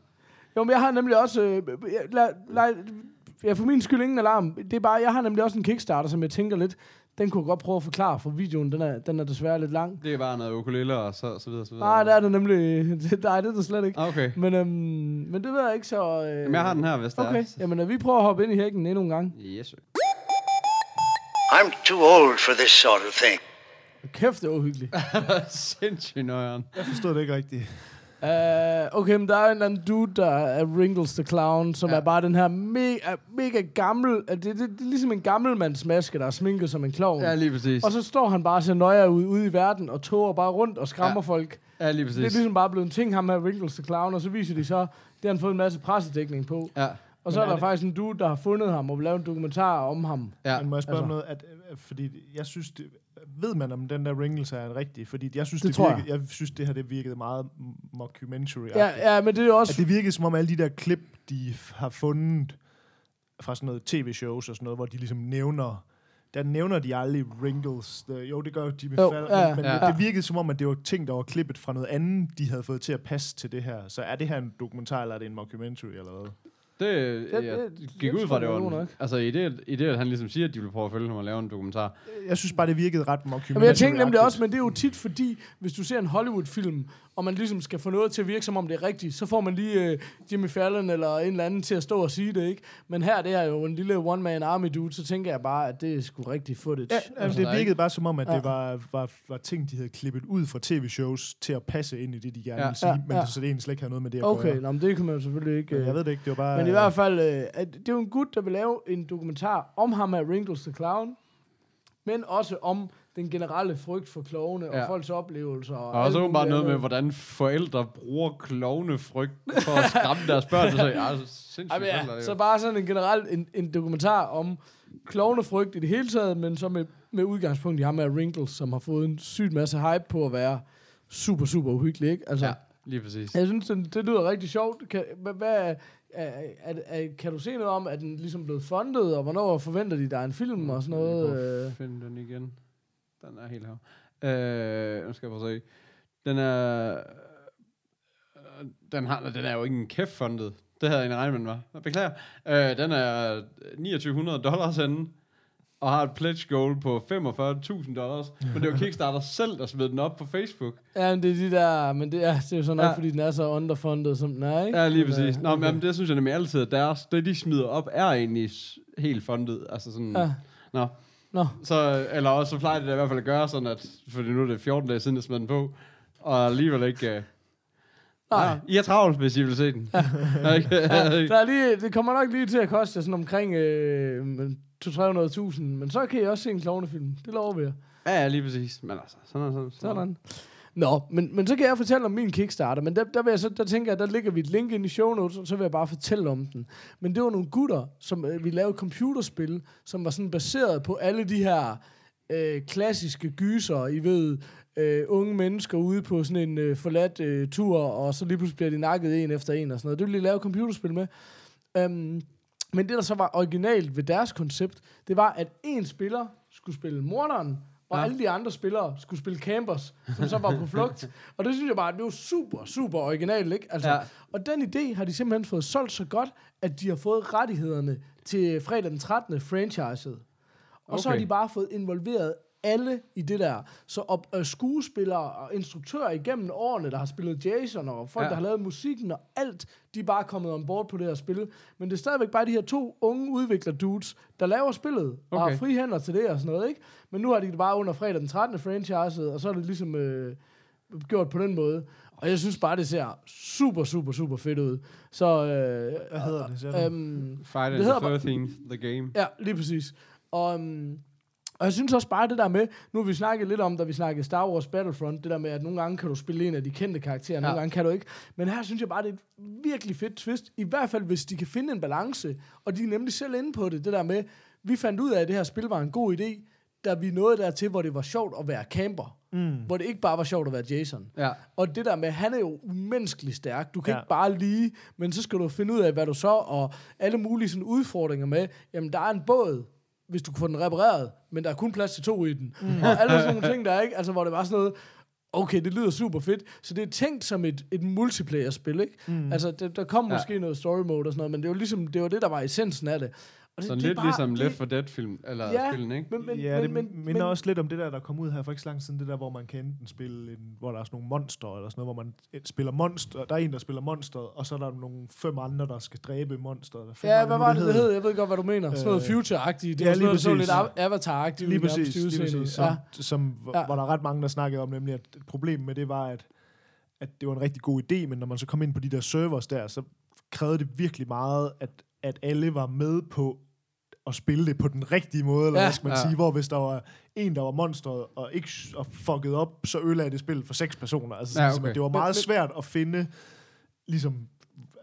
Jo, men jeg har nemlig også... Øh, jeg, lad, lad, jeg for min skyld ingen alarm. Det er bare, jeg har nemlig også en Kickstarter, som jeg tænker lidt, den kunne jeg godt prøve at forklare, for videoen, den er, den er desværre lidt lang. Det er bare noget ukulele og så, så videre, så videre. Nej, det er det nemlig. Det, nej, det er det slet ikke. Ah, Okay. Men, øhm, men det ved jeg ikke, så... Øh, Jamen, jeg har den her, hvis det Okay, er. jamen øh, vi prøver at hoppe ind i hækken endnu en gang. Yes, sir. I'm too old for this sort of thing. Kæft, det er uhyggeligt. Sindssygt nøjeren. Jeg forstod det ikke rigtigt. Uh, okay, men der er en eller anden dude, der er Wrinkles the Clown, som Ja. er bare den her mega, mega gammel... Det, det, det, er ligesom en gammelmandsmaske, der er sminket som en klovn. Ja, lige præcis. Og så står han bare og ser nøje ud ude i verden, og toger bare rundt og skræmmer Ja. folk. Ja, lige Det er præcis. ligesom bare blevet en ting, ham her Wrinkles the Clown, og så viser de så, det har han fået en masse pressedækning på. Ja, Og så er er der det- faktisk en dude, der har fundet ham og vil lave en dokumentar om ham. ja. Men må jeg spørge altså. om noget? At, øh, fordi jeg synes, det, ved man om den der Wrinkles er en rigtig? Fordi jeg synes, Det det, tror virkede, jeg. jeg synes, det her det virkede meget mockumentary Ja, ja, men det er jo også... At det virkede som om alle de der klip, de har fundet fra sådan noget tv-shows og sådan noget, hvor de ligesom nævner der nævner de aldrig wrinkles. The, jo, det gør Jimmy Jo, Fallon, ja, men, ja. det, det virkede som om, at det var ting, der var klippet fra noget andet, de havde fået til at passe til det her. Så er det her en dokumentar, eller er det en mockumentary, eller hvad? Det, det- jeg det gik tror ud fra, det var nok. Altså, i det, i det, at han ligesom siger, at de vil prøve at følge ham og lave en dokumentar. Jeg synes bare, det virkede ret mockumentary. Jamen, jeg tænkte nemlig også, men det er jo tit fordi, hvis du ser en Hollywood-film, og man ligesom skal få noget til at virke, som om det er rigtigt, så får man lige uh, Jimmy Fallon eller en eller anden til at stå og sige det, ikke? Men her, det er jo en lille one-man army dude, så tænker jeg bare, at det er sgu rigtig footage. Ja, Altså, altså, det virkede bare som om, at Ja. det var, var, var ting, de havde klippet ud fra tv-shows til at passe ind i det, de gerne Ja. ville sige, Ja, men ja. det, så det egentlig slet ikke havde noget med det at Okay, gøre. nå, men det kan man selvfølgelig ikke... Men øh, Jeg ved det ikke, det var bare... Men i hvert fald, øh, at det er jo en gut, der vil lave en dokumentar om ham af Wrinkles the Clown, men også om den generelle frygt for klovne Ja. og folks oplevelser. Og, Og også muligt noget med, hvordan forældre bruger klovnefrygt for at skræmme deres børn. Så sagde jeg, altså, sindssygt Jamen, ja, så bare sådan en generelt en, en dokumentar om klovnefrygt i det hele taget, men så med, med udgangspunkt i ham af Wrinkles, som har fået en sygt masse hype på at være super, super uhyggelig, ikke? Altså, Ja, lige præcis. Jeg synes, det, det lyder rigtig sjovt. Kan, hvad, hvad, er, er, er, kan du se noget om, at den ligesom blevet fundet, og hvornår forventer de, der er en film og sådan Jeg noget? prøver Øh, finde den igen. Den er helt her. Øh, nu skal jeg prøve at se. Den er... øh, Den, har, den er jo ikke en kæft fundet. Det havde jeg egentlig regnet med, var. Jeg Beklager. Øh, den er 2900 dollars henne. Og har et pledge goal på 45.000 dollars, men det var Kickstarter selv, der smed den op på Facebook. Ja, men det er de der, men det er, det er jo sådan Ja. ja. fordi den er så underfunded, som den er, ikke? Ja, lige præcis. øh, Nå, men det synes jeg nemlig altid, at deres, det de smider op, er egentlig helt fundet. Altså sådan, Ja. Nå. Nå, Så, eller også så plejer det i hvert fald at gøre sådan, at, fordi nu er det 14 dage siden, jeg smed den på, og alligevel ikke... Uh, Nej. Ja, I er travlt, hvis I vil se den. Ja. ikke? der er lige, det kommer nok lige til at koste sådan omkring øh, 200-300.000, men så kan I også se en klovnefilm. Det lover vi jer. ja, ja, lige præcis. Men altså, sådan er sådan. Sådan. Nå, men, men så kan jeg fortælle om min Kickstarter, men der, der, vil jeg så, der tænker jeg, der ligger vi et link ind i show notes, og så vil jeg bare fortælle om den. Men det var nogle gutter, som øh, vi lavede computerspil, som var sådan baseret på alle de her øh, klassiske gyser, I ved, øh, unge mennesker ude på sådan en øh, forladt øh, tur, og så lige pludselig bliver de nakket en efter en og sådan noget. Det ville de lave computerspil med. Øhm, men det, der så var originalt ved deres koncept, det var, at en spiller skulle spille morderen, og Ja. alle de andre spillere skulle spille campers, som så var på flugt. Og det synes jeg bare, det var super, super originalt, ikke? Altså, Ja. Og den idé har de simpelthen fået solgt så godt, at de har fået rettighederne til fredag den 13. franchiset. Og så har Okay. de bare fået involveret alle i det der. Så op, øh, skuespillere og instruktører igennem årene, der har spillet Jason, og folk, Ja. der har lavet musikken og alt, de er bare kommet ombord på det her spil. Men det er stadigvæk bare de her to unge udvikler-dudes, der laver spillet, og Okay. har fri hænder til det og sådan noget, ikke? Men nu har de det bare under fredag den 13. franchiset, og så er det ligesom øh, gjort på den måde. Og jeg synes bare, det ser super, super, super fedt ud. Så, øh, Hvad hedder det? Øhm, Friday Det the hedder bare- 13th, the game. Ja, lige præcis. Og, um, og jeg synes også bare det der med, nu har vi snakket lidt om, da vi snakkede Star Wars Battlefront, det der med, at nogle gange kan du spille en af de kendte karakterer, nogle Ja. gange kan du ikke. Men her synes jeg bare, det er et virkelig fedt twist, i hvert fald hvis de kan finde en balance, og de er nemlig selv inde på det, det der med, vi fandt ud af, at det her spil var en god idé, da vi nåede dertil, hvor det var sjovt at være camper. Mm. Hvor det ikke bare var sjovt at være Jason. Ja. Og det der med, han er jo umenneskeligt stærk. Du kan ja. ikke bare lige, men så skal du finde ud af, hvad du så, og alle mulige sådan udfordringer med, jamen der er en båd, hvis du kan få den repareret, men der er kun plads til to i den. Mm. Og alle sådan nogle ting, der er ikke, altså hvor det var sådan noget, okay, det lyder super fedt. Så det er tænkt som et, et multiplayer-spil, ikke? Mm. Altså, der, der kom Ja. måske noget story mode og sådan noget, men det var ligesom, det var det, der var essensen af det. Og det, Sådan det lidt bare- ligesom det- Left 4 Dead-film, eller Ja, spillen, ikke? Men, men, ja, det men, men, minder også lidt om det der, der kom ud her for ikke så lang tid siden, det der, hvor man kan enten spille, en, hvor der er sådan nogle monster, eller sådan noget, hvor man eh, spiller monster, der er en, der spiller monster, og så er der nogle fem andre, der skal dræbe monsteret. Ja, hvad var det, det hed? Jeg ved godt, hvad du mener. Sådan noget Øh, future-agtigt. Det ja, var sådan lige noget, så lidt av- Avatar-agtigt. Lige præcis, lige præcis. Som, Ja. som, Ja. hvor der er ret mange, der snakkede om, nemlig at et problem med det var, at, at det var en rigtig god idé, men når man så kom ind på de der servers der, så krævede det virkelig meget, at, at alle var med på at spille det på den rigtige måde, eller Ja. hvad skal man Ja. sige, hvor hvis der var en, der var monstret og ikke og fucket op, så ødelagde det spillet for seks personer. Altså, Ja, okay. det var meget men- svært at finde, ligesom,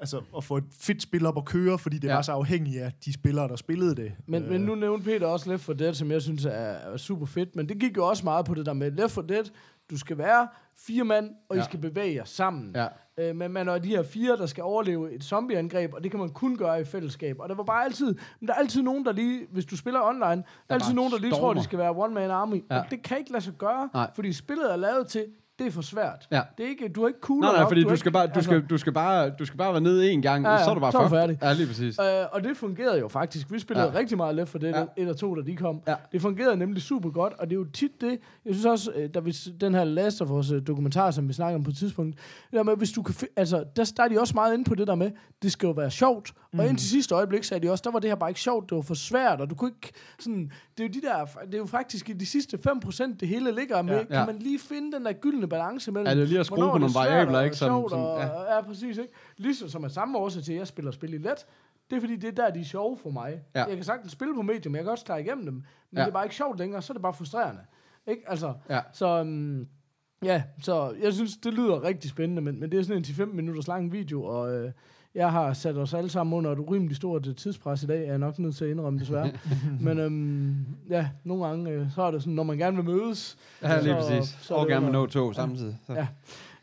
altså at få et fedt spil op at køre, fordi det Ja. var så afhængigt af de spillere, der spillede det. Men, Øh, men nu nævnte Peter også Left 4 Dead, som jeg synes er, er super fedt. Men det gik jo også meget på det der med Left 4 Dead. Du skal være fire mand, og ja. I skal bevæge jer sammen. Ja. Øh, men man er de her fire, der skal overleve et zombieangreb, og det kan man kun gøre i fællesskab. Og der var bare altid, men der er altid nogen, der lige, hvis du spiller online, der er altid nogen, der lige tror, stormer. de skal være one-man army. Ja. Og det kan ikke lade sig gøre, Nej. fordi spillet er lavet til, det er for svært. Ja. Det er ikke, du er ikke cool Nej, nej, nok, fordi er du skal, ikke- bare, du, skal, du, skal bare, du skal bare være nede en gang, Ja, ja, så er du bare så du færdig. Ja, lige præcis. Øh, og det fungerede jo faktisk. Vi spillede ja. Rigtig meget Left for det, Ja. et og to, da de kom. Ja. Det fungerede nemlig super godt, og det er jo tit det, jeg synes også, øh, da vi, den her Last of Us øh, dokumentar, som vi snakker om på et tidspunkt, det der med, hvis du kan, altså, der, der er de også meget inde på det der med, det skal jo være sjovt, mm. og indtil sidste øjeblik sagde de også, der var det her bare ikke sjovt, det var for svært, og du kunne ikke, sådan, det er jo de der, det er jo faktisk i de sidste 5%, det hele ligger med, Ja. ja. kan man lige finde den der gyldne balance mellem, Ja, det er lige at skrue på nogle variabler, ikke, som- sjovt, som- og, ja. ja, præcis, ikke? Ligesom som er samme årsag til, at jeg spiller spil i let. Det er fordi, det er der, de er sjove for mig. Ja. Jeg kan sagtens spille på medium, jeg kan også klare igennem dem, men ja. det er bare ikke sjovt længere, så er det bare frustrerende. Ikke? Altså, Ja. så, um, ja, så jeg synes, det lyder rigtig spændende, men, men det er sådan en 10-15 minutters lang video, og øh, jeg har sat os alle sammen under et urimeligt stort øh, tidspres i dag, er jeg nok nødt til at indrømme desværre. men øhm, ja, nogle gange, øh, så er det sådan, når man gerne vil mødes, Ja, lige så- præcis. så Og gerne under- nå tog samtidig. Så. Ja.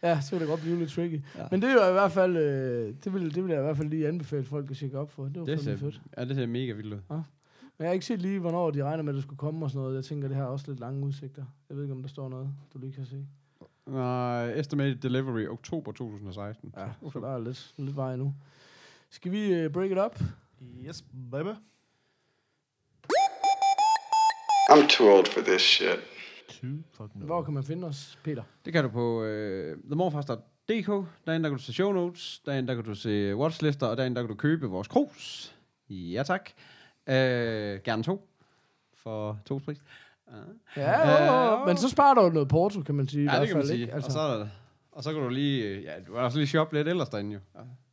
Ja, så kan det godt blive lidt tricky. Ja. Ja. Men det er jo i hvert fald, øh, det, vil, det vil jeg i hvert fald lige anbefale folk at tjekke op for. Det var Det ser, fedt. ja, det ser mega vildt ud. Men jeg har ikke set lige, hvornår de regner med, at det skulle komme og sådan noget. Jeg tænker, det her er også lidt lange udsigter. Jeg ved ikke, om der står noget, du lige kan se. Nej, estimated delivery oktober 2016. Ja, så der er lidt, lidt vej nu. Skal vi uh, break it up? Yes, baby. I'm too old for this shit. Too fucking Hvor kan man finde os, Peter? Det kan du på øh, themorfars.dk. Derinde der kan du se show notes. Derinde der kan du se watchlister. Og derinde der kan du købe vores krus. Ja tak. Øh, gerne to. For to pris. Ja, jo, jo, men så sparer du jo noget porto, kan man sige. i Ja, hvert det kan man fald, sige. Ikke? Altså. Og, så, og så kan du lige... Ja, du kan også lige shoppe lidt ellers derinde jo.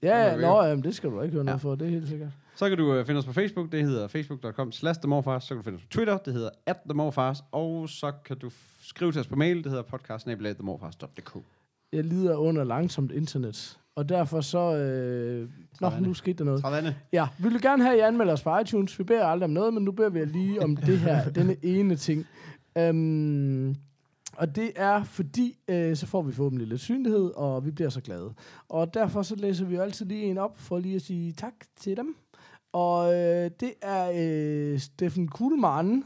Ja. ja, nå, det jamen, det skal du ikke høre noget Ja. for, det er helt sikkert. Så kan du øh, finde os på Facebook. Det hedder facebook.com slash themorfars. Så kan du finde os på Twitter. Det hedder at themorfars. Og så kan du skrive til os på mail. Det hedder podcast.themorfars.dk. Jeg lider under langsomt internet, og derfor så... Øh... Nå, nu skete der noget. Travande. Ja, vi vil gerne have, at I anmelder os på iTunes. Vi beder aldrig om noget, men nu beder vi lige om det her, denne ene ting. Um, og det er fordi, øh, så får vi forhåbentlig lidt synlighed, og vi bliver så glade. Og derfor så læser vi jo altid lige en op, for lige at sige tak til dem. Og øh, det er øh, Steffen Kuhlmann,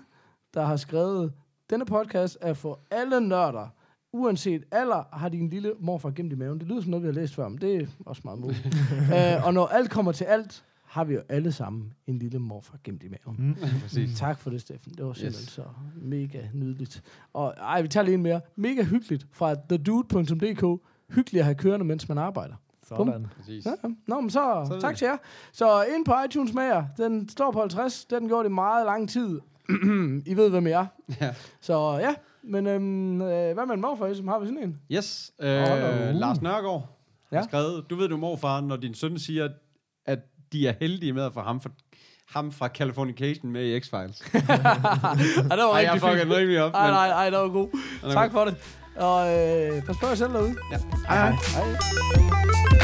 der har skrevet, denne podcast er for alle nørder. Uanset alder har de en lille morfar gemt i maven. Det lyder som noget, vi har læst før, men det er også meget muligt. øh, og når alt kommer til alt, har vi jo alle sammen en lille morfar gemt i maven. Mm. Præcis. Tak for det, Steffen. Det var simpelthen Yes. så mega nydeligt. Og ej, vi tager lige en mere. Mega hyggeligt fra thedude.dk. Hyggeligt at have kørende, mens man arbejder. Sådan. Præcis. Ja. Nå, men så, Så tak til jer. Så ind på iTunes med jer. Den står på 50. Den gjorde det meget lang tid. I ved, hvem jeg er. Ja. Så ja, men øhm, øh, hvad med en morfar, som har vi sådan en? Yes. Øh, Hold da. Lars Nørgaard ja. Har skrevet, du ved du morfar, når din søn siger, at de er heldige med at få ham, for, ham fra Californication med i X-Files. Ej, det var Ej, jeg den rimelig op. Men- nej, ej, det var god. Tak for det. Og øh, pas på jer selv derude. Ja. Hej, hej. Hej.